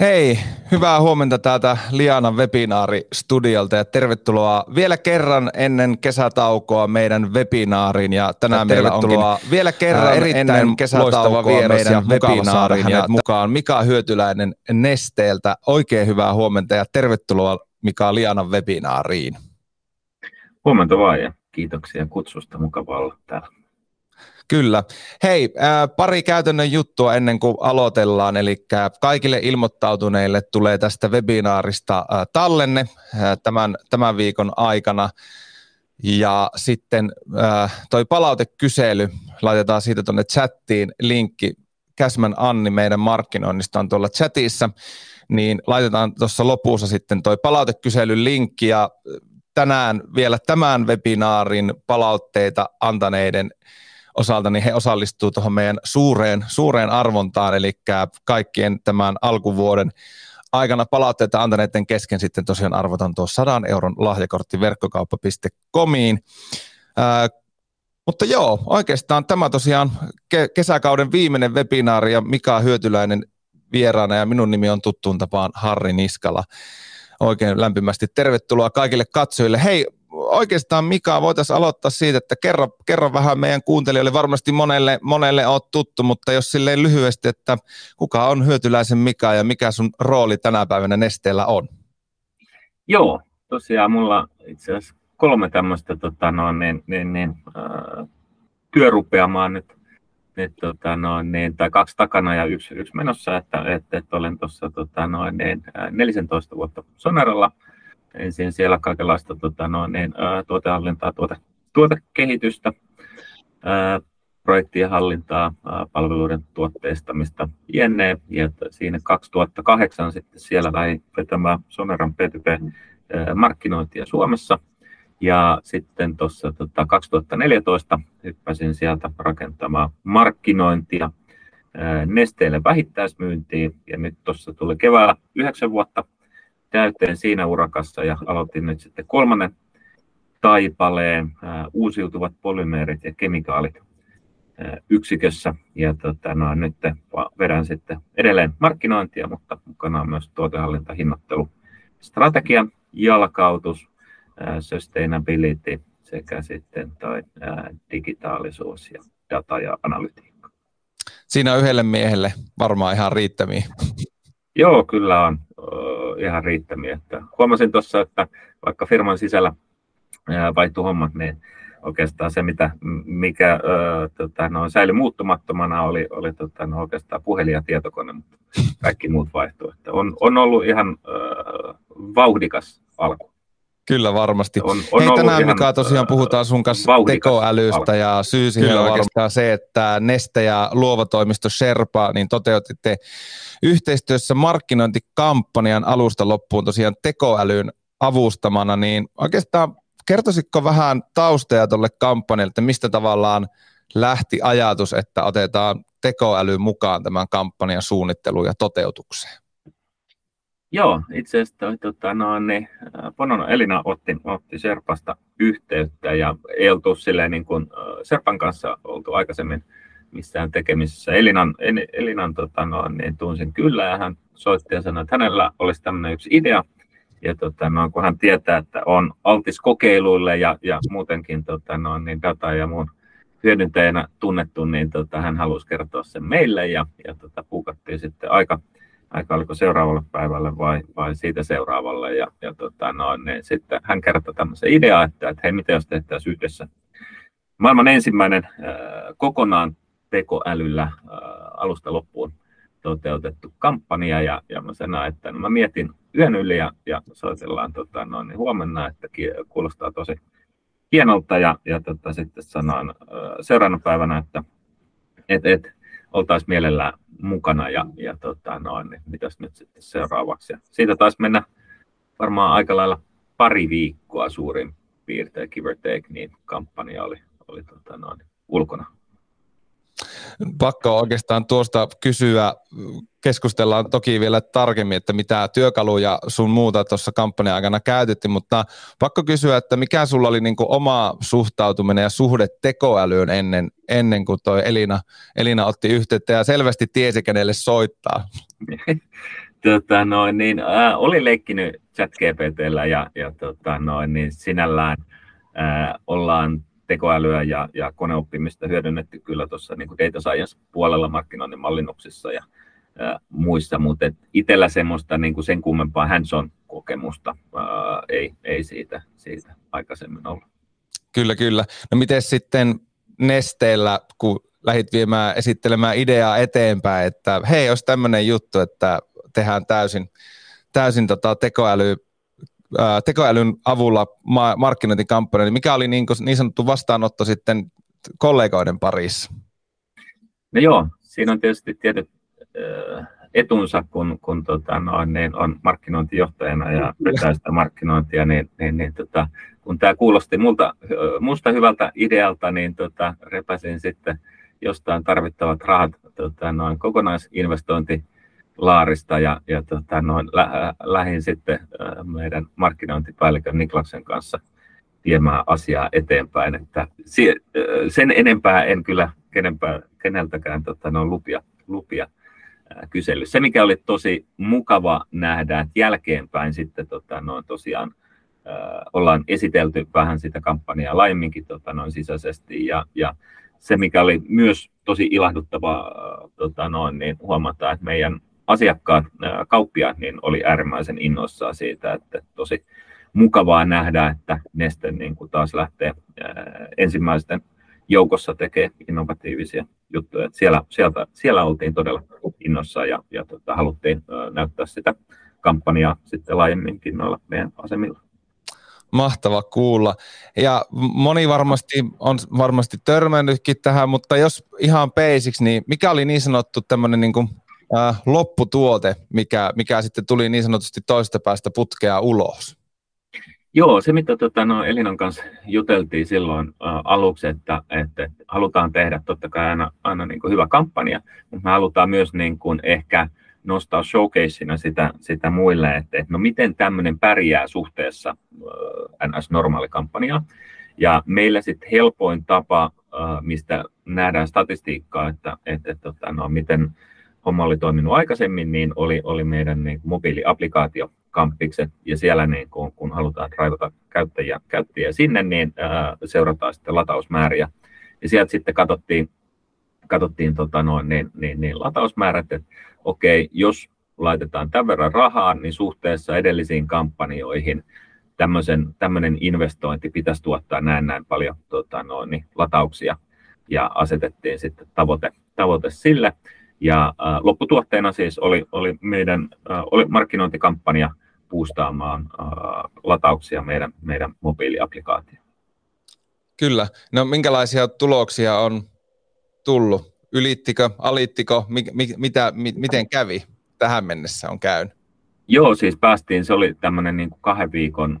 Hei, hyvää huomenta täältä Lianan webinaaristudiolta ja tervetuloa vielä kerran ennen kesätaukoa meidän webinaariin ja tänään ja meillä onkin vielä kerran erittäin ennen kesätaukoa meidän webinaariin ja mukaan Mika Hyötyläinen Nesteeltä. Oikein hyvää huomenta ja tervetuloa Mika Lianan webinaariin. Huomenta vaan ja kiitoksia kutsusta, mukava olla täällä. Kyllä. Hei, äh, pari käytännön juttua ennen kuin aloitellaan. Eli kaikille ilmoittautuneille tulee tästä webinaarista äh, tallenne äh, tämän, tämän viikon aikana. Ja sitten toi palautekysely, laitetaan siitä tuonne chattiin linkki. Käsmän Anni meidän markkinoinnista on tuolla chatissa, niin laitetaan tuossa lopussa sitten toi palautekyselyn linkki ja tänään vielä tämän webinaarin palautteita antaneiden osalta, niin he osallistuu tuohon meidän suureen, suureen arvontaan, eli kaikkien tämän alkuvuoden aikana palautteita antaneiden kesken sitten tosiaan arvotan tuo 100 euron lahjakortti verkkokauppa.comiin. Ää, mutta joo, oikeastaan tämä tosiaan ke- kesäkauden viimeinen webinaari ja Mika Hyötyläinen vieraana ja minun nimi on tuttuun tapaan Harri Niskala. Oikein lämpimästi tervetuloa kaikille katsojille. Hei, oikeastaan Mika, voitaisiin aloittaa siitä, että kerro, kerro vähän meidän kuuntelijoille, varmasti monelle, monelle oot tuttu, mutta jos silleen lyhyesti, että kuka on hyötyläisen Mika ja mikä sun rooli tänä päivänä Nesteellä on? Joo, tosiaan mulla itse asiassa kolme tämmöistä tota, no, niin, niin, niin, äh, nyt, nyt tota, no, niin, tai kaksi takana ja yksi, yksi menossa, että, että, että olen tuossa tota, no, niin, 14 vuotta Soneralla – ensin siellä kaikenlaista tota, no, niin, ää, tuotehallintaa, tuote, tuotekehitystä, ää, projektien hallintaa, ää, palveluiden tuotteistamista jne. Ja siinä 2008 sitten siellä lähdin vetämään Soneran P2P-markkinointia Suomessa. Ja sitten tuossa tota, 2014 hyppäsin sieltä rakentamaan markkinointia nesteille vähittäismyyntiin. Ja nyt tuossa tuli keväällä yhdeksän vuotta täyteen siinä urakassa ja aloitin nyt sitten kolmannen taipaleen uusiutuvat polymeerit ja kemikaalit yksikössä. Ja tota, no, nyt vedän sitten edelleen markkinointia, mutta mukana on myös tuotehallinta, hinnoittelu, strategia, jalkautus, sustainability sekä sitten toi digitaalisuus ja data ja analytiikka. Siinä on yhdelle miehelle varmaan ihan riittämiä. Joo, kyllä on ihan riittämiä. Että huomasin tuossa, että vaikka firman sisällä vaihtui hommat, niin oikeastaan se, mitä, mikä ö, tota, no, säilyi muuttumattomana, oli, oli tota, no, oikeastaan puhelin ja tietokone, mutta kaikki muut vaihtui. Että on, on ollut ihan ö, vauhdikas alku. Kyllä varmasti. On, on Hei, tänään Mika tosiaan puhutaan sun kanssa tekoälystä alku. ja syy siihen on oikeastaan se, että Neste ja luova toimisto Sherpa niin toteutitte yhteistyössä markkinointikampanjan alusta loppuun tosiaan tekoälyn avustamana, niin oikeastaan kertoisitko vähän taustoja tuolle kampanjalle, että mistä tavallaan lähti ajatus, että otetaan tekoäly mukaan tämän kampanjan suunnitteluun ja toteutukseen? Joo, itse asiassa toi, tota, no, niin, Ponon Elina otti, otti Serpasta yhteyttä ja ei oltu silleen, niin kuin, Serpan kanssa oltu aikaisemmin missään tekemisissä. Elinan, Elinan tota, no, niin tunsin kyllä ja hän soitti ja sanoi, että hänellä olisi tämmöinen yksi idea. Ja tota, no, kun hän tietää, että on altis kokeiluille ja, ja muutenkin tota, no, niin data ja muun hyödyntäjänä tunnettu, niin tota, hän halusi kertoa sen meille ja, ja tota, puukattiin sitten aika, aika oliko seuraavalle päivälle vai, vai siitä seuraavalle. Ja, ja tota, no, niin sitten hän kertoi tämmöisen idean, että, että hei, mitä jos tehtäisiin yhdessä. Maailman ensimmäinen äh, kokonaan tekoälyllä äh, alusta loppuun toteutettu kampanja. Ja, ja mä sanoin, että no mä mietin yön yli ja, ja soitellaan tota, no, niin huomenna, että kuulostaa tosi hienolta. Ja, ja tota, sitten sanoin äh, seuraavana päivänä, että et, et, oltaisiin mielellään mukana ja, ja tota, no, niin mitäs nyt sitten seuraavaksi. Ja siitä taisi mennä varmaan aika lailla pari viikkoa suurin piirtein, give or take, niin kampanja oli, oli tota, no, niin ulkona Pakko oikeastaan tuosta kysyä, keskustellaan toki vielä tarkemmin, että mitä työkaluja sun muuta tuossa kampanjan aikana käytettiin, mutta pakko kysyä, että mikä sulla oli niin oma suhtautuminen ja suhde tekoälyyn ennen, ennen kuin toi Elina, Elina otti yhteyttä ja selvästi tiesi, kenelle soittaa? tota, noin, niin, äh, olin leikkinyt ChatGPTllä ja, ja tota, noin, niin sinällään äh, ollaan tekoälyä ja, ja koneoppimista hyödynnetty kyllä tuossa niin data science puolella markkinoinnin mallinnuksissa ja ää, muissa, mutta itsellä semmoista niin kuin sen kummempaa hands-on kokemusta ää, ei, ei siitä, siitä aikaisemmin ollut. Kyllä, kyllä. No miten sitten nesteellä, kun lähdit viemään esittelemään ideaa eteenpäin, että hei, olisi tämmöinen juttu, että tehdään täysin, täysin tota tekoäly, ää, tekoälyn avulla ma- markkinointikampanja, niin mikä oli niin, niin sanottu vastaanotto sitten kollegoiden parissa? No joo, siinä on tietysti tietyt etunsa, kun, kun tota, no, niin on markkinointijohtajana ja vetää sitä markkinointia, niin, niin, niin tota, kun tämä kuulosti multa, musta hyvältä idealta, niin tota, repäsin sitten jostain tarvittavat rahat tota, noin kokonaisinvestointi laarista ja, ja tota, noin, lä, lähin sitten meidän markkinointipäällikön Niklaksen kanssa viemään asiaa eteenpäin. Että sen enempää en kyllä kenenpä, keneltäkään tota, noin lupia, lupia kysely. Se, mikä oli tosi mukava nähdä, että jälkeenpäin sitten tota, noin tosiaan äh, ollaan esitelty vähän sitä kampanjaa laajemminkin tota, noin sisäisesti ja, ja se, mikä oli myös tosi ilahduttava tota, noin, niin huomata, että meidän asiakkaat, äh, kauppiaat, niin oli äärimmäisen innoissaan siitä, että tosi mukavaa nähdä, että Neste niin kuin taas lähtee äh, ensimmäisten joukossa tekee innovatiivisia juttuja. Että siellä, sieltä, siellä oltiin todella innossa ja, ja tota, haluttiin näyttää sitä kampanjaa sitten laajemminkin noilla meidän asemilla. Mahtava kuulla. Ja moni varmasti on varmasti törmännytkin tähän, mutta jos ihan peisiksi, niin mikä oli niin sanottu tämmöinen niin kuin, äh, lopputuote, mikä, mikä sitten tuli niin sanotusti toista päästä putkea ulos? Joo, se mitä tota, no, Elinan kanssa juteltiin silloin ä, aluksi, että, että halutaan tehdä totta kai aina, aina niin kuin hyvä kampanja, mutta me halutaan myös niin kuin ehkä nostaa showcaseina sitä, sitä muille, että, että no miten tämmöinen pärjää suhteessa äh, NS-normaali kampanja. Ja meillä sitten helpoin tapa, äh, mistä nähdään statistiikkaa, että, että, että tota, no, miten homma oli toiminut aikaisemmin, niin oli, oli meidän niin, mobiiliaplikaatio kampikset, ja siellä niin kun, kun halutaan raivata käyttäjiä, käyttäjiä sinne, niin ää, seurataan sitten latausmääriä. Ja sieltä sitten katsottiin, katsottiin tota noin, niin, niin, niin latausmäärät, että okei, jos laitetaan tämän verran rahaa, niin suhteessa edellisiin kampanjoihin tämmöisen, tämmöinen investointi pitäisi tuottaa näin näin paljon tota noin, niin latauksia, ja asetettiin sitten tavoite, tavoite sille. Ja äh, lopputuotteena siis oli, oli meidän äh, oli markkinointikampanja boostaamaan äh, latauksia meidän, meidän mobiiliaplikaatioon. Kyllä. No minkälaisia tuloksia on tullut? Ylittikö, alittiko, mi, mi, mitä, mi, miten kävi tähän mennessä on käynyt? Joo, siis päästiin, se oli tämmöinen niin kuin kahden viikon,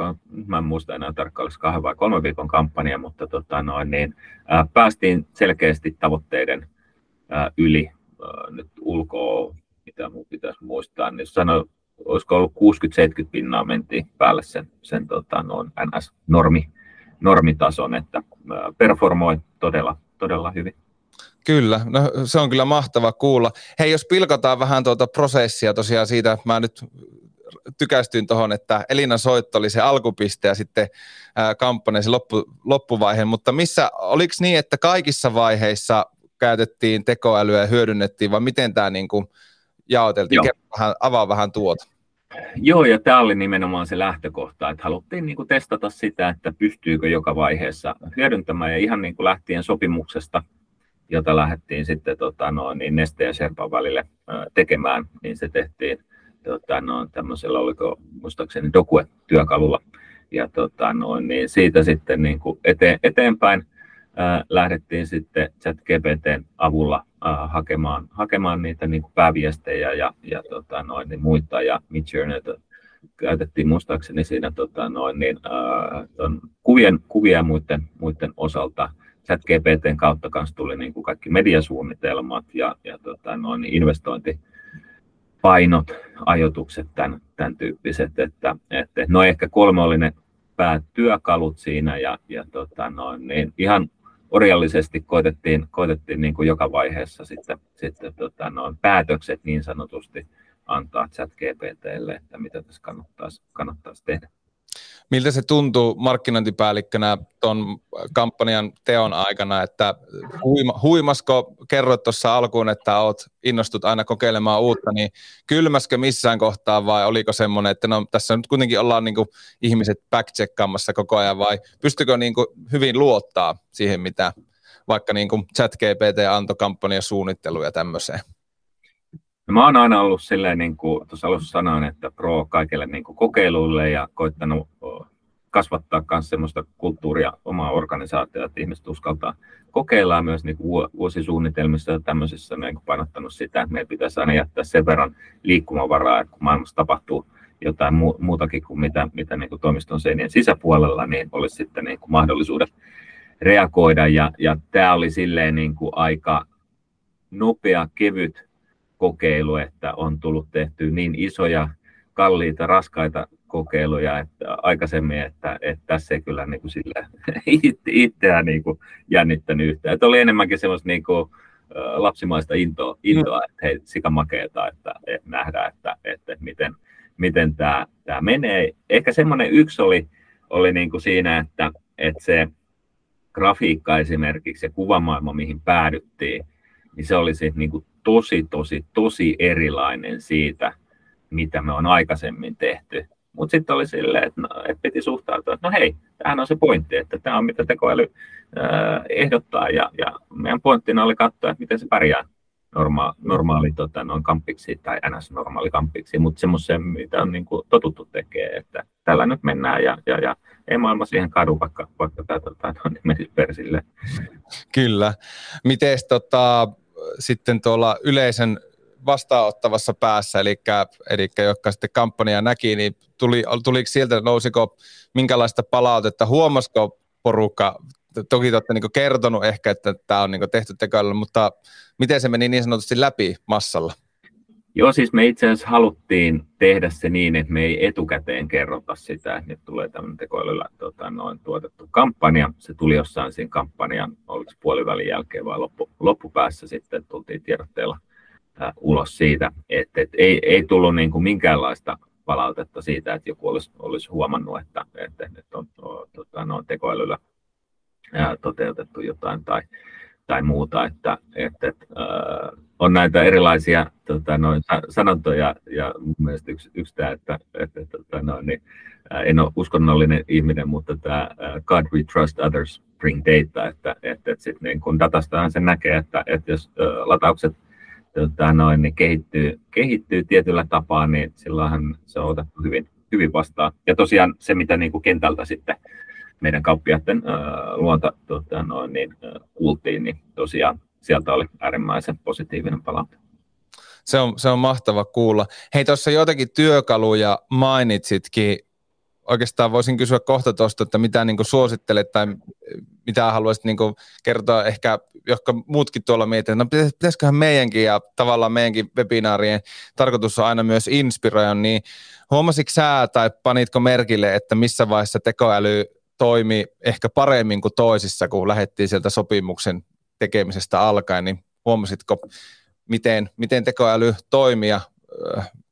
äh, mä en muista enää tarkkaan, oliko kahden vai kolmen viikon kampanja, mutta tota noin, niin, äh, päästiin selkeästi tavoitteiden äh, yli äh, nyt ulkoa, mitä mun pitäisi muistaa, niin sano, olisiko ollut 60-70 pinnaa mentiin päälle sen, sen tota, noin NS-normi, normitason, että äh, performoi todella, todella hyvin. Kyllä, no se on kyllä mahtava kuulla. Hei, jos pilkataan vähän tuota prosessia tosiaan siitä, mä nyt tykästyin tuohon, että Elina soitto oli se alkupiste ja sitten kampanja se loppu, loppuvaiheen, mutta missä, oliko niin, että kaikissa vaiheissa käytettiin tekoälyä ja hyödynnettiin, vai miten tämä niin kuin jaoteltiin? Vähän, avaa vähän tuota. Joo, ja tämä oli nimenomaan se lähtökohta, että haluttiin niin kuin testata sitä, että pystyykö joka vaiheessa hyödyntämään, ja ihan niin kuin lähtien sopimuksesta, jota lähdettiin sitten tota, no, niin Neste ja Sherpan välille tekemään, niin se tehtiin tota, no, tämmöisellä, oliko muistaakseni Dokue-työkalulla, ja tota, no, niin siitä sitten niin kuin eteen, eteenpäin lähdettiin sitten ChatGPTn avulla hakemaan, hakemaan niitä niin kuin pääviestejä ja, ja tota, noin, niin muita, ja Midjourneyta käytettiin muistaakseni siinä tota, noin, niin, ton kuvien, ja muiden, muiden osalta. ChatGPTn kautta kanssa tuli niin kuin kaikki mediasuunnitelmat ja, ja tota, noin, niin investointipainot, ajoitukset, tämän, tämän tyyppiset. Että, että, no ehkä kolme oli ne päätyökalut siinä ja, ja tota, noin, niin ihan orjallisesti koitettiin, koitettiin niin kuin joka vaiheessa sitten, sitten tota, noin päätökset niin sanotusti antaa chat GPTlle, että mitä tässä kannattaisi, kannattaisi tehdä. Miltä se tuntuu markkinointipäällikkönä tuon kampanjan teon aikana, että huima, huimasko, kerroit tuossa alkuun, että oot innostut aina kokeilemaan uutta, niin kylmäskö missään kohtaa vai oliko semmoinen, että no, tässä nyt kuitenkin ollaan niin kuin ihmiset backcheckkaamassa koko ajan vai pystykö niin kuin hyvin luottaa siihen, mitä vaikka niin kuin ChatGPT antoi kampanjan suunnitteluun ja tämmöiseen? No, mä oon aina ollut silleen, niin kuin tuossa alussa sanoin, että pro kaikille niin kuin kokeiluille ja koittanut kasvattaa myös sellaista kulttuuria omaa organisaatiota, että ihmiset uskaltaa kokeilla myös niin kuin vuosisuunnitelmissa ja tämmöisissä niin kuin painottanut sitä, että meidän pitäisi aina jättää sen verran liikkumavaraa, että kun maailmassa tapahtuu jotain muutakin kuin mitä, mitä niin kuin toimiston seinien sisäpuolella, niin olisi sitten niin kuin mahdollisuudet reagoida. Ja, ja tämä oli silleen niin kuin aika nopea, kevyt kokeilu, että on tullut tehty niin isoja, kalliita, raskaita kokeiluja että aikaisemmin, että, että tässä ei kyllä niin kuin sille, itseään niin kuin jännittänyt yhtään. Että oli enemmänkin semmoista niin kuin, lapsimaista intoa, intoa että hei, sikamakeeta, että, että nähdään, että, että miten, miten tämä, tämä menee. Ehkä semmoinen yksi oli, oli niin kuin siinä, että, että se grafiikka esimerkiksi ja kuvamaailma, mihin päädyttiin, niin se oli sitten niin kuin tosi, tosi, tosi erilainen siitä, mitä me on aikaisemmin tehty. Mutta sitten oli silleen, että, no, että piti suhtautua, että no hei, tämähän on se pointti, että tämä on mitä tekoäly ehdottaa ja, ja meidän pointtina oli katsoa, että miten se pärjää norma- normaali tota, noin kampiksi tai NS-normaali kampiksi, mutta semmoisen, mitä on niin kuin, totuttu tekee, että tällä nyt mennään ja, ja, ja ei maailma siihen kadu, vaikka, vaikka tämä tota, menisi persille. Kyllä. Miten tota, sitten tuolla yleisen vastaanottavassa päässä, eli, eli jotka sitten kampanjaa näki, niin tuli, tuliko sieltä, nousiko minkälaista palautetta, huomasiko porukka, toki te olette niin kertonut ehkä, että tämä on niin tehty tekoälyllä, mutta miten se meni niin sanotusti läpi massalla? Joo, siis me itse asiassa haluttiin tehdä se niin, että me ei etukäteen kerrota sitä, että nyt tulee tämmöinen tekoälyllä tota, noin tuotettu kampanja. Se tuli jossain siinä kampanjan, oliko puolivälin jälkeen vai loppu, loppupäässä sitten tultiin tiedotteella äh, ulos siitä, että et ei, ei tullut niin kuin minkäänlaista palautetta siitä, että joku olisi, olisi huomannut, että, että nyt on, on tota, no, tekoälyllä äh, toteutettu jotain tai, tai muuta, että, että, että on näitä erilaisia tota, noin, sanontoja, ja mun mielestä yksi, yksi tämä, että, että tota, noin, niin, en ole uskonnollinen ihminen, mutta tämä God we trust others bring data, että, että, että sit, niin kun datastahan se näkee, että, että jos lataukset tota, noin, niin kehittyy, kehittyy tietyllä tapaa, niin silloinhan se on otettu hyvin, hyvin vastaan. Ja tosiaan se, mitä niin kuin kentältä sitten kauppiaiden uh, luonta tota, noin, niin, kuultiin, niin tosiaan sieltä oli äärimmäisen positiivinen palaute. Se on, se on mahtava kuulla. Hei, tuossa joitakin työkaluja mainitsitkin. Oikeastaan voisin kysyä kohta tuosta, että mitä niin suosittelet tai mitä haluaisit niin kertoa ehkä, jotka muutkin tuolla miettivät, no pitäisiköhän meidänkin ja tavallaan meidänkin webinaarien tarkoitus on aina myös inspiroida, niin huomasitko sä tai panitko merkille, että missä vaiheessa tekoäly toimi ehkä paremmin kuin toisissa, kun lähdettiin sieltä sopimuksen tekemisestä alkaen, niin huomasitko, miten, miten tekoäly toimii ja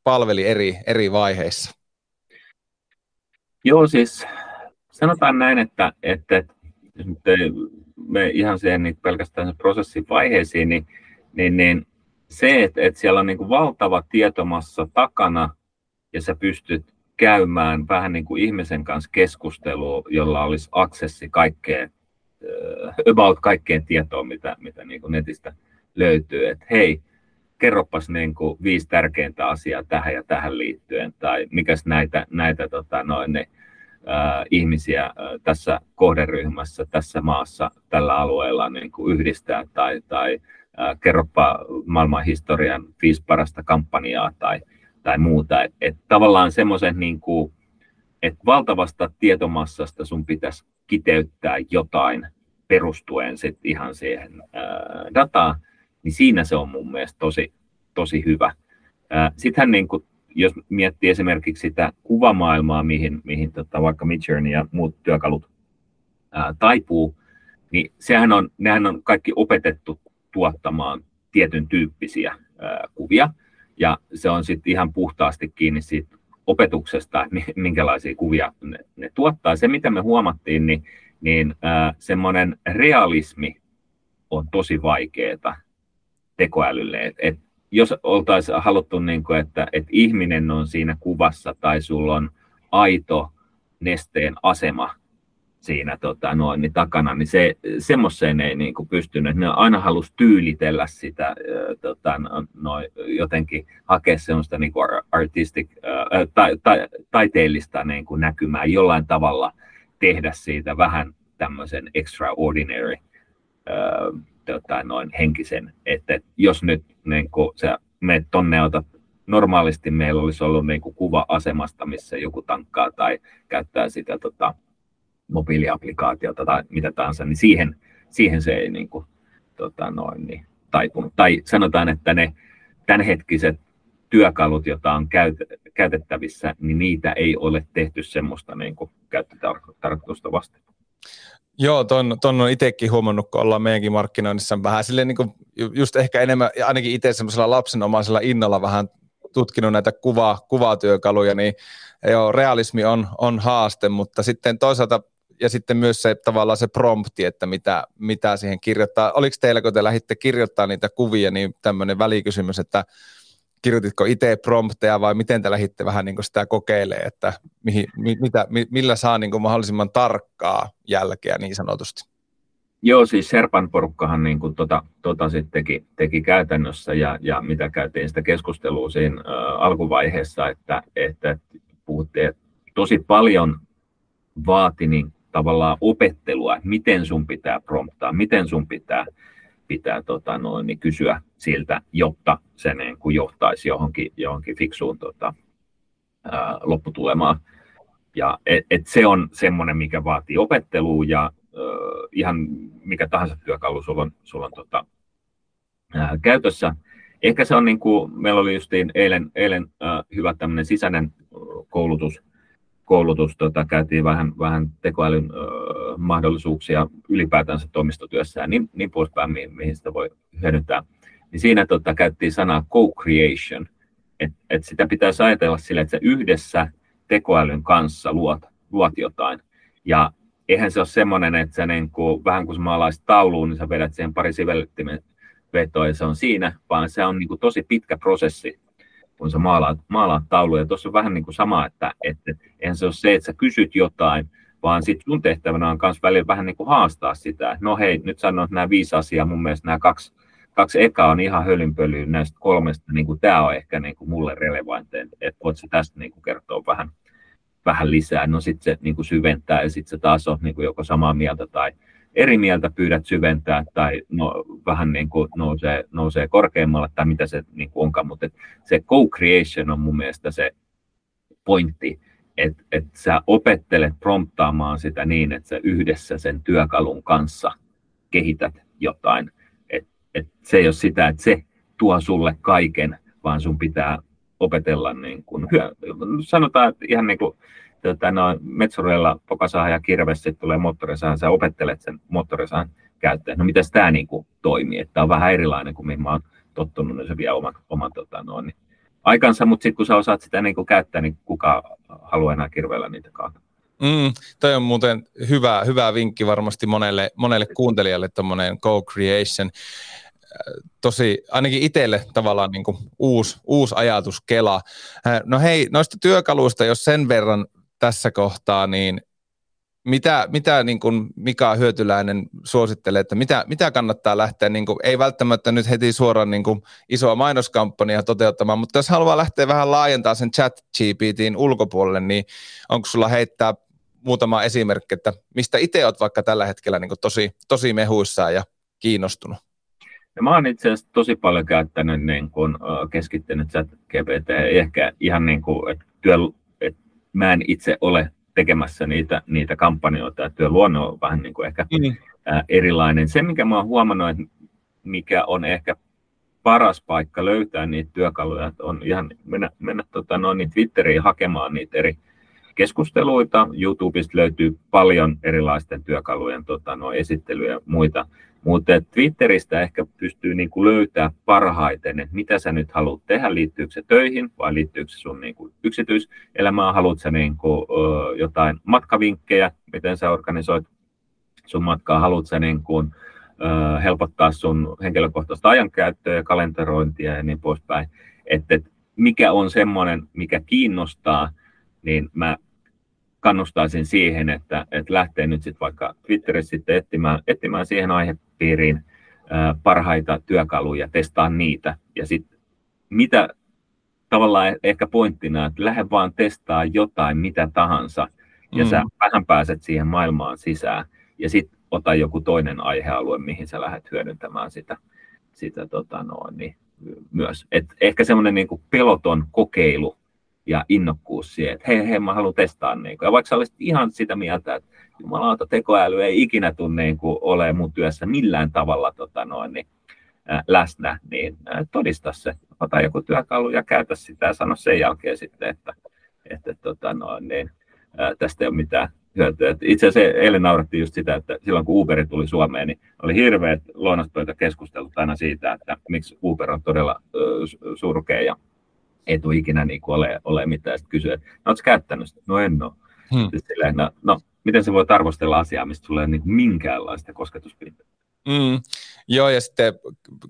palveli eri, eri vaiheissa? Joo, siis sanotaan näin, että, että, me ihan siihen niin pelkästään sen prosessin vaiheisiin, niin, niin, niin se, että, että siellä on niin kuin valtava tietomassa takana ja sä pystyt käymään vähän niin kuin ihmisen kanssa keskustelua, jolla olisi aksessi kaikkeen about kaikkeen tietoon, mitä, mitä niin kuin netistä löytyy. Että hei, kerropas niin kuin viisi tärkeintä asiaa tähän ja tähän liittyen, tai mikäs näitä, näitä tota, noin, ne, äh, ihmisiä äh, tässä kohderyhmässä, tässä maassa, tällä alueella niin kuin yhdistää, tai, tai äh, kerropa maailman historian viisi parasta kampanjaa tai, tai muuta. Et, et tavallaan semmoisen niin kuin, että valtavasta tietomassasta sun pitäisi kiteyttää jotain perustuen sit ihan siihen ää, dataan, niin siinä se on mun mielestä tosi, tosi hyvä. Sittenhän niin kuin, jos miettii esimerkiksi sitä kuvamaailmaa, mihin, mihin tota, vaikka Midjourney ja muut työkalut ää, taipuu, niin sehän on, nehän on kaikki opetettu tuottamaan tietyn tyyppisiä ää, kuvia. Ja se on sitten ihan puhtaasti kiinni siitä opetuksesta, minkälaisia kuvia ne, ne tuottaa. Se, mitä me huomattiin, niin, niin äh, semmoinen realismi on tosi vaikeaa tekoälylle. Et, et jos oltaisiin haluttu, niin kuin, että, että ihminen on siinä kuvassa tai sulla on aito nesteen asema siinä tota, noin, niin takana, niin se, semmoiseen ei niin kuin pystynyt. Ne aina halusi tyylitellä sitä, tota, noin, jotenkin hakea semmoista niin kuin artistic, äh, ta, ta, taiteellista niin kuin näkymää, jollain tavalla tehdä siitä vähän tämmöisen extraordinary äh, tota, noin henkisen, että jos nyt niin kuin, sä menet tonne otat normaalisti meillä olisi ollut niin kuin kuva asemasta, missä joku tankkaa tai käyttää sitä tota, mobiiliaplikaatiota tai mitä tahansa, niin siihen, siihen se ei niin kuin, tota, noin, niin, taipunut. Tai sanotaan, että ne tämänhetkiset työkalut, joita on käytettävissä, niin niitä ei ole tehty semmoista niin kuin käyttötarkoitusta vastaan. Joo, ton, ton on itsekin huomannut, kun ollaan meidänkin markkinoinnissa vähän silleen niin kuin just ehkä enemmän, ainakin itse semmoisella lapsenomaisella innolla vähän tutkinut näitä kuva, kuvatyökaluja, niin joo, realismi on, on haaste, mutta sitten toisaalta ja sitten myös se tavallaan se prompti, että mitä, mitä siihen kirjoittaa. Oliko teillä, kun te lähditte kirjoittaa niitä kuvia, niin tämmöinen välikysymys, että kirjoititko itse prompteja vai miten te lähditte vähän niin sitä kokeilemaan, että mihin, mitä, millä saa niin mahdollisimman tarkkaa jälkeä niin sanotusti? Joo, siis Serpan porukkahan niin kuin tota, tota sit teki, teki käytännössä ja, ja mitä käytiin sitä keskustelua siinä ä, alkuvaiheessa, että, että puhuttiin, että tosi paljon vaati niin tavallaan opettelua, että miten sun pitää promptaa, miten sun pitää, pitää tota noin, niin kysyä siltä, jotta se niin kuin johtaisi johonkin, johonkin fiksuun tota, ää, lopputulemaan. Ja et, et se on semmoinen, mikä vaatii opettelua ja ää, ihan mikä tahansa työkalu sulla on, sulla on tota, ää, käytössä. Ehkä se on niin kuin, meillä oli justiin eilen, eilen ää, hyvä tämmöinen sisäinen koulutus, koulutus, tota, käytiin vähän, vähän tekoälyn ö, mahdollisuuksia ylipäätänsä toimistotyössä ja niin, niin poispäin, mihin, mihin sitä voi hyödyntää. Niin siinä tota, käytiin sanaa co-creation, että et sitä pitäisi ajatella sille, että sä yhdessä tekoälyn kanssa luot, luot jotain. Ja eihän se ole semmoinen, että sä niin kuin, vähän kuin sä maalaisit tauluun, niin sä vedät siihen pari sivellyttimen vetoa ja se on siinä, vaan se on niin kuin tosi pitkä prosessi, kun sä maalaat, maalaat tauluja. Tuossa on vähän niin kuin sama, että, että eihän se ole se, että sä kysyt jotain, vaan sitten sun tehtävänä on myös välillä vähän niin kuin haastaa sitä. No hei, nyt sanoit nämä viisi asiaa, mun mielestä nämä kaksi, kaksi ekaa on ihan hölynpölyä näistä kolmesta, niin kuin tämä on ehkä niin kuin mulle relevantein, että voit sä tästä niin kuin kertoa vähän, vähän lisää. No sitten se niin kuin syventää ja sitten se taas on niin kuin joko samaa mieltä tai eri mieltä pyydät syventää tai no, vähän niin kuin nousee, nousee korkeammalle tai mitä se niin kuin onkaan, mutta se co-creation on mun mielestä se pointti, että et sä opettelet promptaamaan sitä niin, että sä yhdessä sen työkalun kanssa kehität jotain. Et, et se ei ole sitä, että se tuo sulle kaiken, vaan sun pitää opetella, niin kun, sanotaan, että ihan niin kuin tota, no, metsureilla pokasaha ja kirves, sitten tulee moottorisaha, sä opettelet sen moottorisahan käyttäjän. No miten tämä niin kuin, toimii, että on vähän erilainen kuin mihin mä oon tottunut, niin se vie oman, oman tota, no, niin, aikansa, mutta sitten kun sä osaat sitä niin kuin, käyttää, niin kuka haluaa enää kirveellä niitä kaata. Mm, toi on muuten hyvä, hyvä vinkki varmasti monelle, monelle kuuntelijalle, tuommoinen co-creation. Tosi, ainakin itselle tavallaan niin kuin uusi, uusi ajatuskela. No hei, noista työkaluista, jos sen verran tässä kohtaa, niin mitä, mitä niin kuin Mika Hyötyläinen suosittelee, että mitä, mitä kannattaa lähteä, niin kuin, ei välttämättä nyt heti suoraan niin kuin isoa mainoskampanjaa toteuttamaan, mutta jos haluaa lähteä vähän laajentaa sen chat GPTin ulkopuolelle, niin onko sulla heittää muutama esimerkki, että mistä itse olet vaikka tällä hetkellä niin kuin tosi, tosi mehuissaan ja kiinnostunut? Ja mä oon itse asiassa tosi paljon käyttänyt niin kuin, keskittynyt chat GPT, ehkä ihan niin kuin, että työ, mä en itse ole tekemässä niitä, niitä kampanjoita, että luonne on vähän niin kuin ehkä mm. ää, erilainen. Se, mikä mä oon huomannut, että mikä on ehkä paras paikka löytää niitä työkaluja, että on ihan mennä, mennä tota, noin, niin Twitteriin hakemaan niitä eri keskusteluita. YouTubesta löytyy paljon erilaisten työkalujen tota, no, esittelyjä ja muita. Mutta Twitteristä ehkä pystyy niin löytää parhaiten, että mitä sä nyt haluat tehdä, liittyykö se töihin vai liittyykö se sun niin kuin yksityiselämään, haluat sä niin kuin, jotain matkavinkkejä, miten sä organisoit sun matkaa, haluat sä niin kuin, helpottaa sun henkilökohtaista ajankäyttöä ja kalenterointia ja niin poispäin. Että et mikä on semmoinen, mikä kiinnostaa, niin mä kannustaisin siihen, että, että lähtee nyt sitten vaikka Twitterissä sitten etsimään, etsimään siihen aihepiiriin parhaita työkaluja, testaa niitä. Ja sitten mitä tavallaan e-, ehkä pointtina, että lähde vaan testaa jotain, mitä tahansa, ja mm. sä vähän pääset siihen maailmaan sisään, ja sitten ota joku toinen aihealue, mihin sä lähdet hyödyntämään sitä, sitä tota noin, niin myös. Et ehkä semmoinen niin peloton kokeilu ja innokkuus siihen, että hei, hei, mä haluan testaa. Niin kuin. Ja vaikka sä olisit ihan sitä mieltä, että jumalauta, tekoäly ei ikinä tule niin kuin, ole mun työssä millään tavalla tota noin, niin, ää, läsnä, niin ää, todista se. Ota joku työkalu ja käytä sitä ja sano sen jälkeen sitten, että, että tota noin, niin, ää, tästä ei ole mitään hyötyä. Itse asiassa eilen naurattiin just sitä, että silloin kun Uber tuli Suomeen, niin oli hirveät keskustelut aina siitä, että miksi Uber on todella surkea ja ei tule ikinä niin kuin ole, ole mitään. Sitten kysyä, että no, oletko käyttänyt sitä? No en ole. Hmm. Silleen, no, no, miten se voi arvostella asiaa, mistä tulee niin minkäänlaista kosketuspintaa? Mm, joo, ja sitten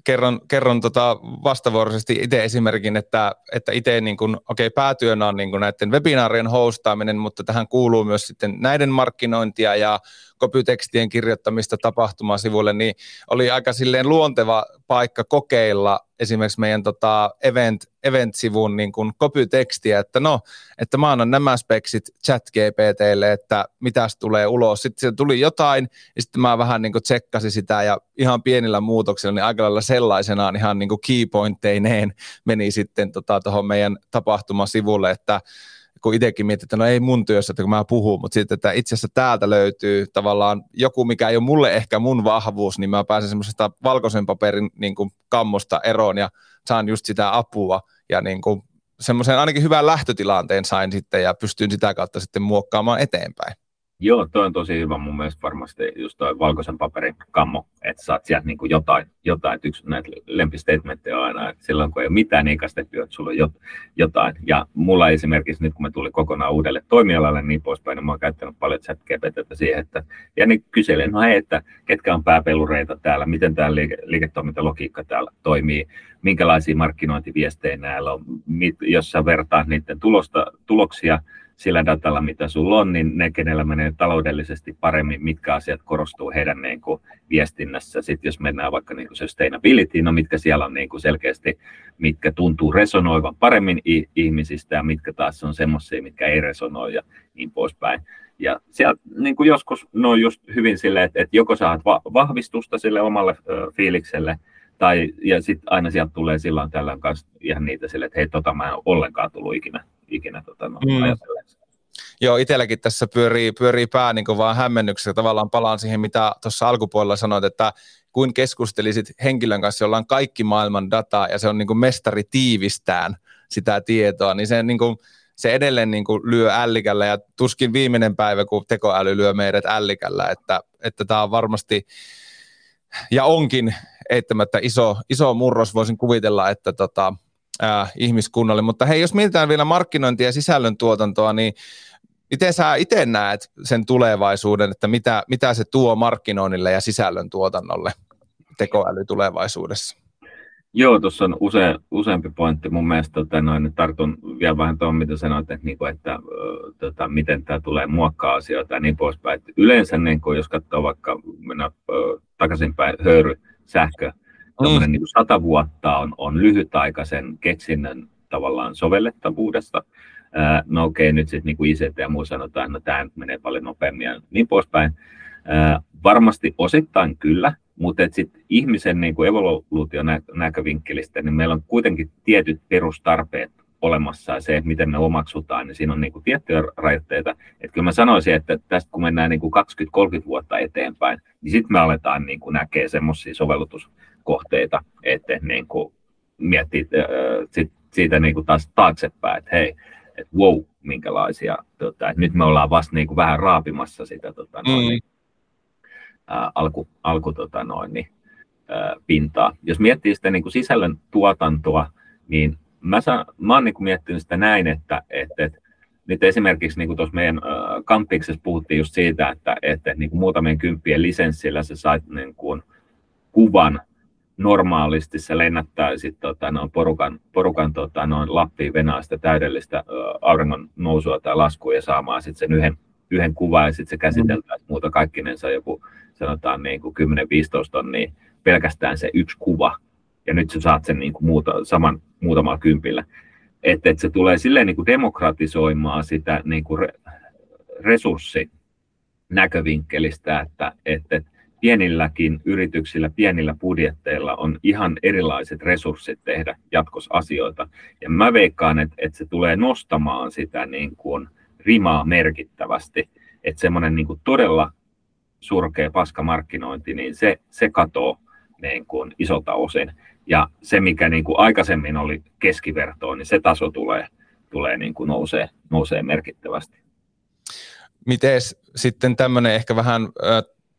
kerron, kerron tota vastavuoroisesti itse esimerkin, että, että itse niin kuin, okei, okay, päätyönä on niin kuin näiden webinaarien hostaaminen, mutta tähän kuuluu myös sitten näiden markkinointia ja kopytekstien kirjoittamista tapahtumasivuille, niin oli aika silleen luonteva paikka kokeilla esimerkiksi meidän tota event, event-sivun niin kuin kopytekstiä, että no, että mä annan nämä speksit chat GPTlle, että mitäs tulee ulos. Sitten se tuli jotain, ja sitten mä vähän niin kuin tsekkasin sitä, ja ihan pienillä muutoksilla, niin aika lailla sellaisenaan ihan niin kuin keypointteineen meni sitten tuohon tota, meidän tapahtumasivulle, että kun itsekin mietin, että no ei mun työssä, että kun mä puhun, mutta sitten, että itse asiassa täältä löytyy tavallaan joku, mikä ei ole mulle ehkä mun vahvuus, niin mä pääsen semmoisesta valkoisen paperin niin kuin kammosta eroon ja saan just sitä apua ja niin kuin semmoisen ainakin hyvän lähtötilanteen sain sitten ja pystyn sitä kautta sitten muokkaamaan eteenpäin. Joo, toi on tosi hyvä mun mielestä varmasti just toi valkoisen paperin kammo, että saat sieltä niin jotain, jotain. Yksi näitä lempistatementteja aina, että silloin kun ei ole mitään kastettua, että sulla on jotain. Ja mulla esimerkiksi nyt kun mä tulin kokonaan uudelle toimialalle niin poispäin, niin mä oon käyttänyt paljon chat siihen, että ja niin kyselen, no hei, että ketkä on pääpelureita täällä, miten tämä liike, liiketoimintalogiikka täällä toimii, minkälaisia markkinointiviestejä näillä on, jos sä vertaat niiden tulosta, tuloksia, sillä datalla, mitä sulla on, niin ne, kenellä menee taloudellisesti paremmin, mitkä asiat korostuu heidän niin kuin, viestinnässä. Sitten jos mennään vaikka niin kuin sustainability, no mitkä siellä on niin kuin selkeästi, mitkä tuntuu resonoivan paremmin ihmisistä ja mitkä taas on semmoisia, mitkä ei resonoi ja niin poispäin. Ja siellä niin kuin joskus ne on just hyvin silleen, että, että joko saat va- vahvistusta sille omalle ö, fiilikselle, tai, ja sitten aina sieltä tulee silloin tällöin kanssa ihan niitä sille, että hei, tota mä en ole ollenkaan tullut ikinä ikinä tota, no, mm. Joo, itselläkin tässä pyörii, pyörii pää niin vaan hämmennyksessä. Tavallaan palaan siihen, mitä tuossa alkupuolella sanoit, että kuin keskustelisit henkilön kanssa, jolla on kaikki maailman dataa ja se on niin kuin mestari tiivistään sitä tietoa, niin se, niin kuin, se edelleen niin kuin lyö ällikällä ja tuskin viimeinen päivä, kun tekoäly lyö meidät ällikällä, että, että tämä on varmasti ja onkin eittämättä iso, iso murros, voisin kuvitella, että tota, äh, ihmiskunnalle. Mutta hei, jos mietitään vielä markkinointia ja sisällöntuotantoa, niin miten sä itse näet sen tulevaisuuden, että mitä, mitä se tuo markkinoinnille ja sisällöntuotannolle tekoäly tulevaisuudessa? Joo, tuossa on use, useampi pointti. Mun mielestä tota, noin, tartun vielä vähän tuohon, mitä sanoit, että, niin kuin, että tota, miten tämä tulee muokkaa asioita ja niin poispäin. Että yleensä, niin kuin, jos katsoo vaikka mennä takaisinpäin höyry, sähkö, mm. niin sata vuotta on, on lyhytaikaisen keksinnön tavallaan sovellettavuudesta. Ää, no okei, okay, nyt sitten niin ICT ja muu sanotaan, että no, tämä menee paljon nopeammin ja niin poispäin. Ää, varmasti osittain kyllä, mutta sitten ihmisen niin kuin evoluution näkövinkkelistä, niin meillä on kuitenkin tietyt perustarpeet olemassa ja se, että miten me omaksutaan, niin siinä on niin kuin tiettyjä rajoitteita. Että kyllä mä sanoisin, että tästä kun mennään niin kuin 20-30 vuotta eteenpäin, niin sitten me aletaan niin kuin näkee semmoisia sovellutus, kohteita, että niin kuin miettii äh, sit, siitä niin kuin taas taaksepäin, että hei, että wow, minkälaisia, tota, että nyt me ollaan vasta niin kuin vähän raapimassa sitä tota, mm. niin, ää, alku, alku tota noin, niin, ää, pintaa. Jos miettii sitä niin kuin sisällön tuotantoa, niin mä, sa, mä oon niin kuin miettinyt sitä näin, että, että, että nyt esimerkiksi niin tuossa meidän äh, kampiksessa puhuttiin just siitä, että, että niin kuin muutamien kymppien lisenssillä sä sait niin kuin kuvan normaalisti, se lennättää sitten tota, noin porukan, porukan tota, noin Lappiin venää sitä täydellistä auringon nousua tai laskua ja saamaan sitten sen yhden, yhden kuvan ja sitten se käsiteltäisiin muuta kaikkinensa joku sanotaan niin kuin 10-15 tonnia pelkästään se yksi kuva. Ja nyt sä saat sen niin kuin muuta, saman muutamalla kympillä. Että, että se tulee silleen niin kuin demokratisoimaan sitä niin kuin re, resurssinäkövinkkelistä, että, että pienilläkin yrityksillä, pienillä budjetteilla on ihan erilaiset resurssit tehdä jatkossa asioita. Ja mä veikkaan, että, että se tulee nostamaan sitä niin kuin rimaa merkittävästi, että semmoinen niin todella surkea paskamarkkinointi, niin se, se katoo niin kuin isolta osin. Ja se, mikä niin kuin aikaisemmin oli keskivertoa, niin se taso tulee, tulee niin kuin nousee, nousee merkittävästi. Miten sitten tämmöinen ehkä vähän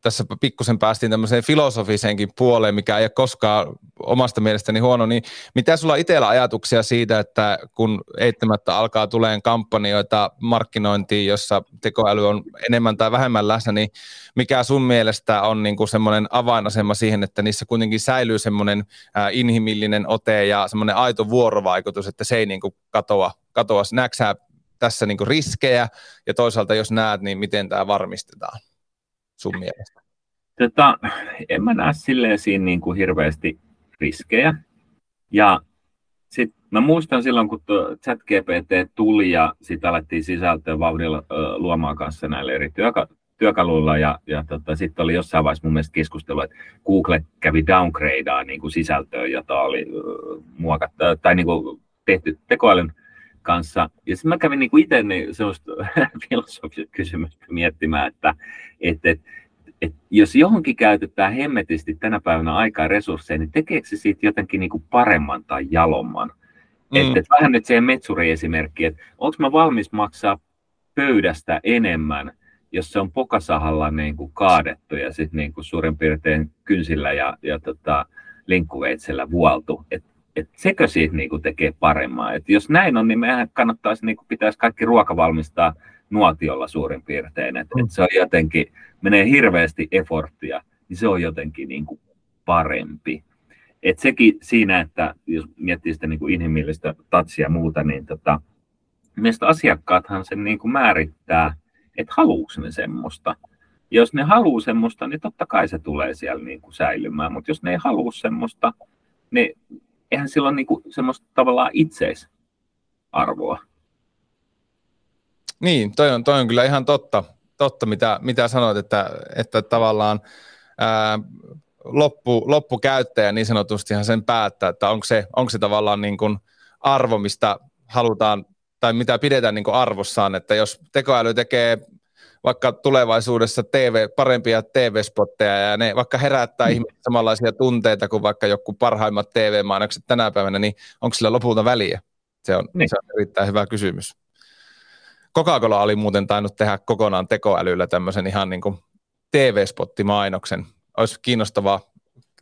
tässä pikkusen päästiin tämmöiseen filosofiseenkin puoleen, mikä ei ole koskaan omasta mielestäni huono, niin mitä sulla itsellä ajatuksia siitä, että kun eittämättä alkaa tuleen kampanjoita markkinointiin, jossa tekoäly on enemmän tai vähemmän läsnä, niin mikä sun mielestä on niin kuin semmoinen avainasema siihen, että niissä kuitenkin säilyy semmoinen äh, inhimillinen ote ja semmoinen aito vuorovaikutus, että se ei niin kuin katoa, katoa. Näetkö tässä niin kuin riskejä ja toisaalta jos näet, niin miten tämä varmistetaan? Sun mielestä? Tota, en mä näe silleen siinä niin kuin hirveästi riskejä. Ja sit mä muistan silloin, kun chat GPT tuli ja sitä alettiin sisältöä vauhdilla luomaan kanssa näille eri työka- työkaluilla ja, ja tota, sitten oli jossain vaiheessa mun mielestä keskustelu, että Google kävi downgradeaa niin kuin sisältöä, jota oli muokattu tai niin kuin tehty tekoälyn kanssa. Ja sitten mä kävin niin itse niin sellaista filosofista kysymystä miettimään, että, että, että, että jos johonkin käytetään hemmetisti tänä päivänä aikaa resursseja, niin tekeekö se siitä jotenkin niin kuin paremman tai jalomman? Mm. Että, että vähän nyt siihen metsuri-esimerkki, että onko mä valmis maksaa pöydästä enemmän, jos se on pokasahalla niin kuin kaadettu ja sitten niin kuin suurin piirtein kynsillä ja, ja tota, linkkuveitsellä vuoltu. Et että sekö siitä niin kuin tekee paremmaa. Et jos näin on, niin meidän kannattaisi, niin kuin pitäisi kaikki ruoka valmistaa nuotiolla suurin piirtein. Että et se on jotenkin, menee hirveästi efforttia, niin se on jotenkin niin kuin parempi. Et sekin siinä, että jos miettii sitä niin kuin inhimillistä tatsia ja muuta, niin tota, mielestäni asiakkaathan sen niin kuin määrittää, että haluuko ne semmoista. Jos ne haluaa semmoista, niin totta kai se tulee siellä niin kuin säilymään, mutta jos ne ei halua semmoista, niin eihän sillä ole niinku semmoista tavallaan itseisarvoa. Niin, toi on, toi on kyllä ihan totta, totta mitä, mitä sanoit, että, että tavallaan ää, loppu, loppukäyttäjä niin sanotustihan sen päättää, että onko se, onko se tavallaan niin kuin arvo, mistä halutaan tai mitä pidetään niin kuin arvossaan, että jos tekoäly tekee vaikka tulevaisuudessa TV, parempia TV-spotteja ja ne vaikka herättää mm. ihmisiä samanlaisia tunteita kuin vaikka joku parhaimmat TV-mainokset tänä päivänä, niin onko sillä lopulta väliä? Se on, niin. se on erittäin hyvä kysymys. Coca-Cola oli muuten tainnut tehdä kokonaan tekoälyllä tämmöisen ihan niin kuin TV-spottimainoksen. Olisi kiinnostavaa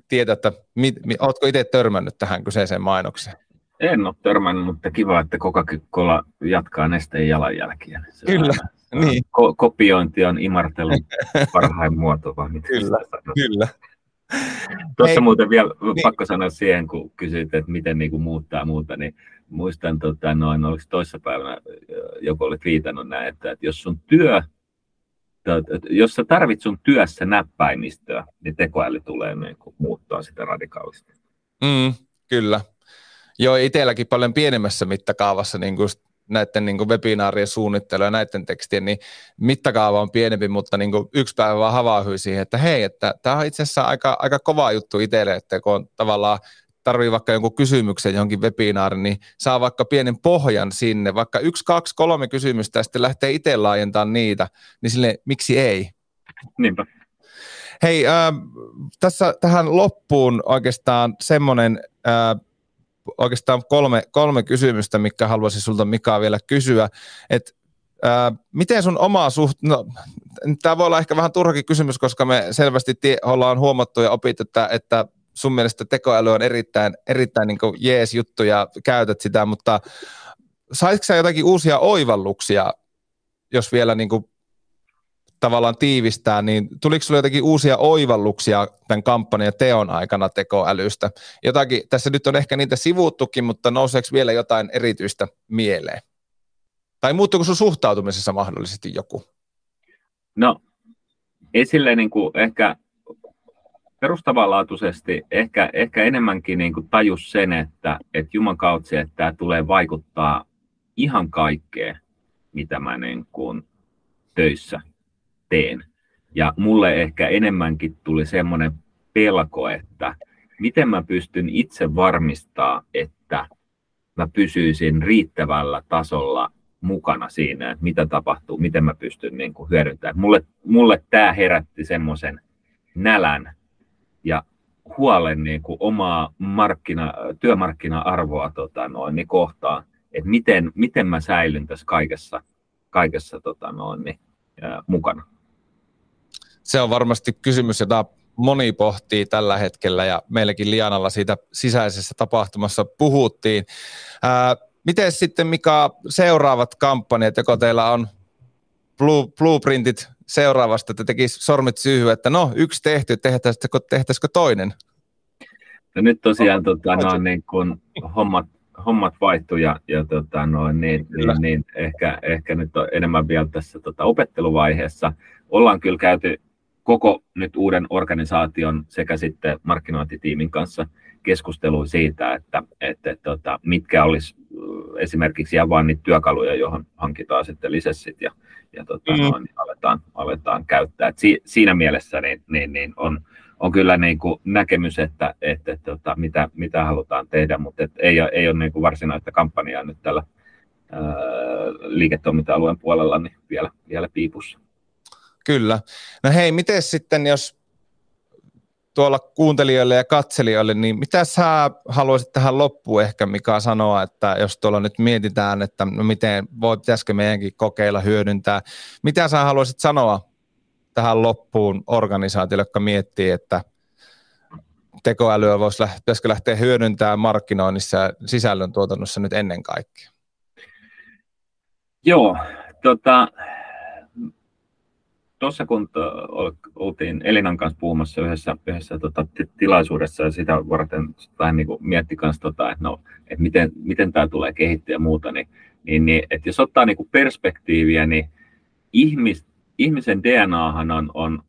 tietää, että mit, mit, oletko itse törmännyt tähän kyseiseen mainokseen? En ole törmännyt, mutta kiva, että Coca-Cola jatkaa nesteen jalanjälkiä. Se Kyllä. Niin. Ko- kopiointi on imartelun parhain muoto, vai mitä Kyllä, kyllä. Tuossa Hei. muuten vielä niin. pakko sanoa siihen, kun kysyit, että miten niin kuin muuttaa muuta, niin muistan, tota, noin, oliko toissapäivänä joku oli viitannut näin, että, että jos sun työ, jos sä tarvit sun työssä näppäimistöä, niin tekoäly tulee niin kuin, muuttaa sitä radikaalisti. Mm, kyllä. Joo, itselläkin paljon pienemmässä mittakaavassa niin kuin näiden niin webinaarien suunnittelu ja näiden tekstien, niin mittakaava on pienempi, mutta niin kuin yksi päivä vaan havahtui siihen, että hei, että tämä on itse asiassa aika, aika kova juttu itselle, että kun on tavallaan tarvii vaikka jonkun kysymyksen johonkin webinaariin, niin saa vaikka pienen pohjan sinne, vaikka yksi, kaksi, kolme kysymystä ja sitten lähtee itse laajentamaan niitä, niin sille miksi ei? Niinpä. Hei, äh, tässä tähän loppuun oikeastaan semmoinen äh, oikeastaan kolme, kolme kysymystä, mikä haluaisin sulta Mika vielä kysyä. Et, miten sun oma suht... No, tämä voi olla ehkä vähän turhakin kysymys, koska me selvästi tie, ollaan huomattu ja opittu, että, että sun mielestä tekoäly on erittäin, erittäin niin jees juttu ja käytät sitä, mutta saisitko sä jotakin uusia oivalluksia, jos vielä niin kuin tavallaan tiivistää, niin tuliko sinulle jotakin uusia oivalluksia tämän kampanjan teon aikana tekoälystä? Jotakin, tässä nyt on ehkä niitä sivuuttukin, mutta nouseeko vielä jotain erityistä mieleen? Tai muuttuuko sun suhtautumisessa mahdollisesti joku? No, esille niin kuin ehkä perustavanlaatuisesti ehkä, ehkä enemmänkin niin kuin tajus sen, että, että Juman kautta että tämä tulee vaikuttaa ihan kaikkeen, mitä mä niin kuin töissä teen. Ja mulle ehkä enemmänkin tuli semmoinen pelko, että miten mä pystyn itse varmistaa, että mä pysyisin riittävällä tasolla mukana siinä, että mitä tapahtuu, miten mä pystyn niin kuin hyödyntämään. Mulle, mulle tämä herätti semmoisen nälän ja huolen niin kuin omaa markkina, työmarkkina-arvoa tota noin, niin kohtaan, että miten, miten mä säilyn tässä kaikessa, kaikessa tota noin, niin, ää, mukana. Se on varmasti kysymys, jota moni pohtii tällä hetkellä ja meilläkin Lianalla siitä sisäisessä tapahtumassa puhuttiin. Ää, miten sitten Mika seuraavat kampanjat, joko teillä on blue, blueprintit seuraavasta, että tekisi sormet syyhy, että no yksi tehty, tehtäisikö, tehtäisikö toinen? No nyt tosiaan tota, no, niin kun hommat, hommat vaihtuu ja, ja tota, no, niin, niin, niin, ehkä, ehkä nyt on enemmän vielä tässä tota, opetteluvaiheessa. Ollaan kyllä käyty koko nyt uuden organisaation sekä sitten markkinointitiimin kanssa keskustelua siitä, että, että, että tota, mitkä olisi esimerkiksi ihan vain niitä työkaluja, johon hankitaan sitten lisessit ja, ja tota, mm. noin, niin aletaan, aletaan käyttää. Et si, siinä mielessä niin, niin, niin on, on kyllä niin kuin näkemys, että, että, että tota, mitä, mitä halutaan tehdä, mutta et ei, ei ole niin kuin varsinaista kampanjaa nyt tällä ää, liiketoiminta-alueen puolella niin vielä, vielä piipussa. Kyllä. No hei, miten sitten, jos tuolla kuuntelijoille ja katselijoille, niin mitä sä haluaisit tähän loppuun ehkä, mikä sanoa, että jos tuolla nyt mietitään, että no miten, voi, pitäisikö meidänkin kokeilla hyödyntää, mitä sä haluaisit sanoa tähän loppuun organisaatiolle, jotka miettii, että tekoälyä voisi, pitäisikö lähteä hyödyntämään markkinoinnissa ja sisällöntuotannossa nyt ennen kaikkea? Joo, tota, tuossa kun oltiin Elinan kanssa puhumassa yhdessä, yhdessä tota, tilaisuudessa ja sitä varten vähän niin mietti myös, tota, että, no, että miten, miten tämä tulee kehittyä ja muuta, niin, niin, niin että jos ottaa niin perspektiiviä, niin ihmis, ihmisen DNAhan on, on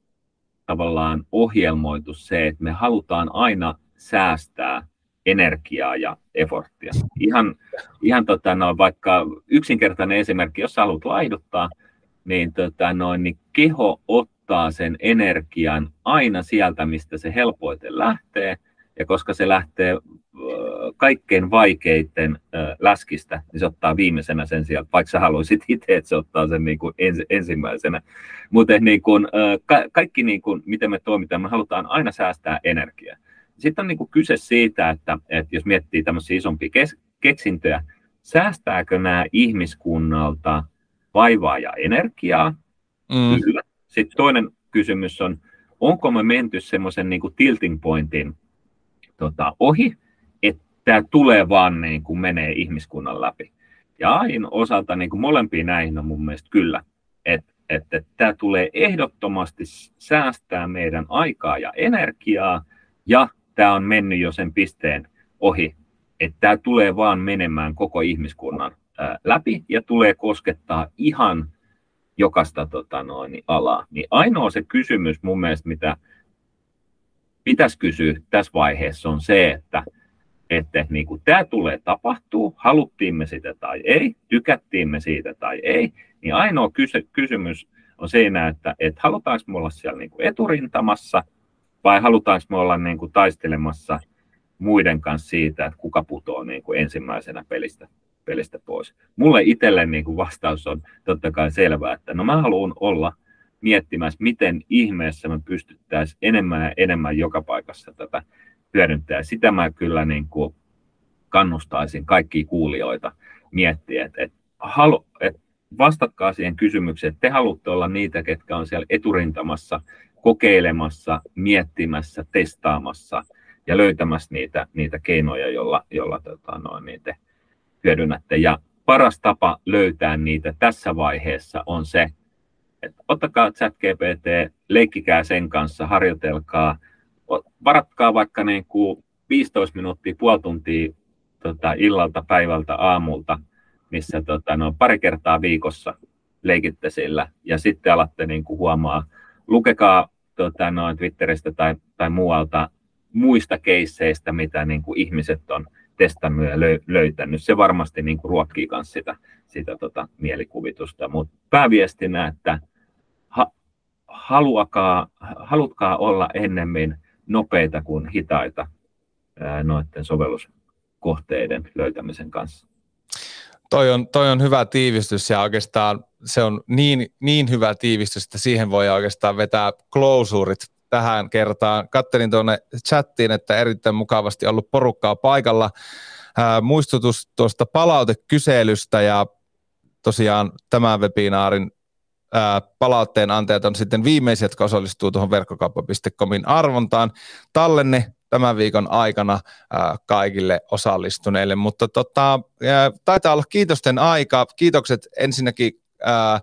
tavallaan ohjelmoitu se, että me halutaan aina säästää energiaa ja efforttia. Ihan, ihan tota, no, vaikka yksinkertainen esimerkki, jos sä haluat laihduttaa, niin, tota, noin, niin keho ottaa sen energian aina sieltä, mistä se helpoiten lähtee, ja koska se lähtee kaikkein vaikeiten läskistä, niin se ottaa viimeisenä sen sieltä, vaikka sä haluaisit itse, että se ottaa sen niin kuin ens, ensimmäisenä. Mutta niin kuin, ka- kaikki, niin kuin, miten me toimitaan, me halutaan aina säästää energiaa. Sitten on niin kuin kyse siitä, että, että jos miettii tämmöisiä isompia kes- keksintöjä, säästääkö nämä ihmiskunnalta vaivaa ja energiaa. Mm. Kyllä. Sitten toinen kysymys on, onko me menty semmoisen niin kuin tilting pointin tota, ohi, että tämä tulee vaan niin kuin menee ihmiskunnan läpi. Ja aina osalta niin kuin molempiin näihin on mun mielestä kyllä, että että tämä tulee ehdottomasti säästää meidän aikaa ja energiaa, ja tämä on mennyt jo sen pisteen ohi, että tämä tulee vaan menemään koko ihmiskunnan läpi ja tulee koskettaa ihan jokaista tota noin, alaa. Niin ainoa se kysymys mun mielestä, mitä pitäisi kysyä tässä vaiheessa on se, että, että niin kuin tämä tulee tapahtuu, haluttiin me sitä tai ei, tykättiin me siitä tai ei, niin ainoa kysy- kysymys on siinä, että, että halutaanko me olla siellä niin kuin eturintamassa vai halutaanko me olla niin kuin taistelemassa muiden kanssa siitä, että kuka putoaa niin kuin ensimmäisenä pelistä pelistä pois. Mulle itselle niin kuin vastaus on totta kai selvää, että no mä haluan olla miettimässä, miten ihmeessä me pystyttäisiin enemmän ja enemmän joka paikassa tätä hyödyntää. Sitä mä kyllä niin kuin kannustaisin kaikkia kuulijoita miettiä, että, että, halu, että vastatkaa siihen kysymykseen, että te haluatte olla niitä, ketkä on siellä eturintamassa, kokeilemassa, miettimässä, testaamassa ja löytämässä niitä, niitä keinoja, joilla, joilla tota, noin, niitä hyödynnätte. Ja paras tapa löytää niitä tässä vaiheessa on se, että ottakaa ChatGPT, leikkikää sen kanssa, harjoitelkaa, varatkaa vaikka niin kuin 15 minuuttia, puoli tuntia tota, illalta, päivältä, aamulta, missä tota, no, pari kertaa viikossa leikitte sillä ja sitten alatte niin kuin huomaa, lukekaa tota, noin Twitteristä tai, tai muualta muista keisseistä, mitä niin kuin ihmiset on testannut ja löytänyt. Se varmasti niin kuin ruokkii myös sitä, sitä tota, mielikuvitusta, mutta pääviestinä, että ha, haluakaa, halutkaa olla ennemmin nopeita kuin hitaita noiden sovelluskohteiden löytämisen kanssa. Toi on, toi on hyvä tiivistys ja oikeastaan se on niin, niin hyvä tiivistys, että siihen voi oikeastaan vetää klausuurit tähän kertaan. Kattelin tuonne chattiin, että erittäin mukavasti ollut porukkaa paikalla. Ää, muistutus tuosta palautekyselystä ja tosiaan tämän webinaarin ää, palautteen antajat on sitten viimeisiä, jotka osallistuu tuohon verkkokauppa.comin arvontaan. Tallenne tämän viikon aikana ää, kaikille osallistuneille, mutta tota, ää, taitaa olla kiitosten aika. Kiitokset ensinnäkin ää,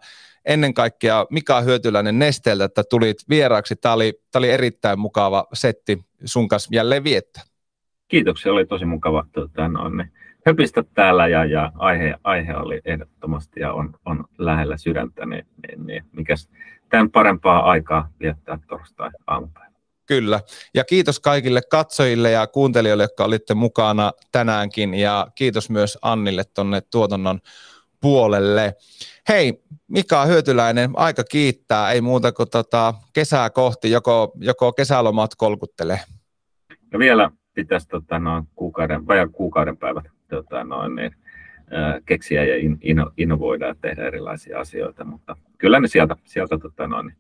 ennen kaikkea Mika Hyötyläinen Nesteeltä, että tulit vieraaksi. Tämä oli, tämä oli erittäin mukava setti sun kanssa jälleen viettää. Kiitoksia, oli tosi mukava tuota, no, ne höpistä täällä ja, ja aihe, aihe, oli ehdottomasti ja on, on lähellä sydäntä, niin, niin, niin mikäs tämän parempaa aikaa viettää torstai aamupäivä. Kyllä. Ja kiitos kaikille katsojille ja kuuntelijoille, jotka olitte mukana tänäänkin. Ja kiitos myös Annille tuonne tuotannon puolelle. Hei, Mika Hyötyläinen, aika kiittää. Ei muuta kuin tota, kesää kohti, joko, joko kesälomat kolkuttelee. Ja vielä pitäisi tota, noin kuukauden, vajaa kuukauden päivät tota, noin, niin, ää, keksiä ja in, ino, innovoida ja tehdä erilaisia asioita, mutta kyllä ne sieltä, sieltä tota, noin,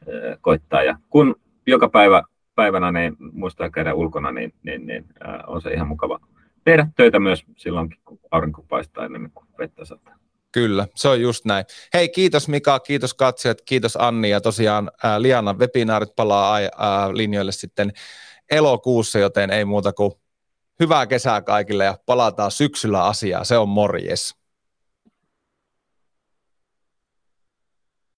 ää, koittaa. Ja kun joka päivä päivänä niin muistaa käydä ulkona, niin, niin, niin ää, on se ihan mukava tehdä töitä myös silloin, kun aurinko paistaa ennen kuin vettä sataa. Kyllä, se on just näin. Hei, kiitos Mika, kiitos katsojat, kiitos Anni ja tosiaan ää, Lianan webinaarit palaa ää, linjoille sitten elokuussa, joten ei muuta kuin hyvää kesää kaikille ja palataan syksyllä asiaa. Se on morjes.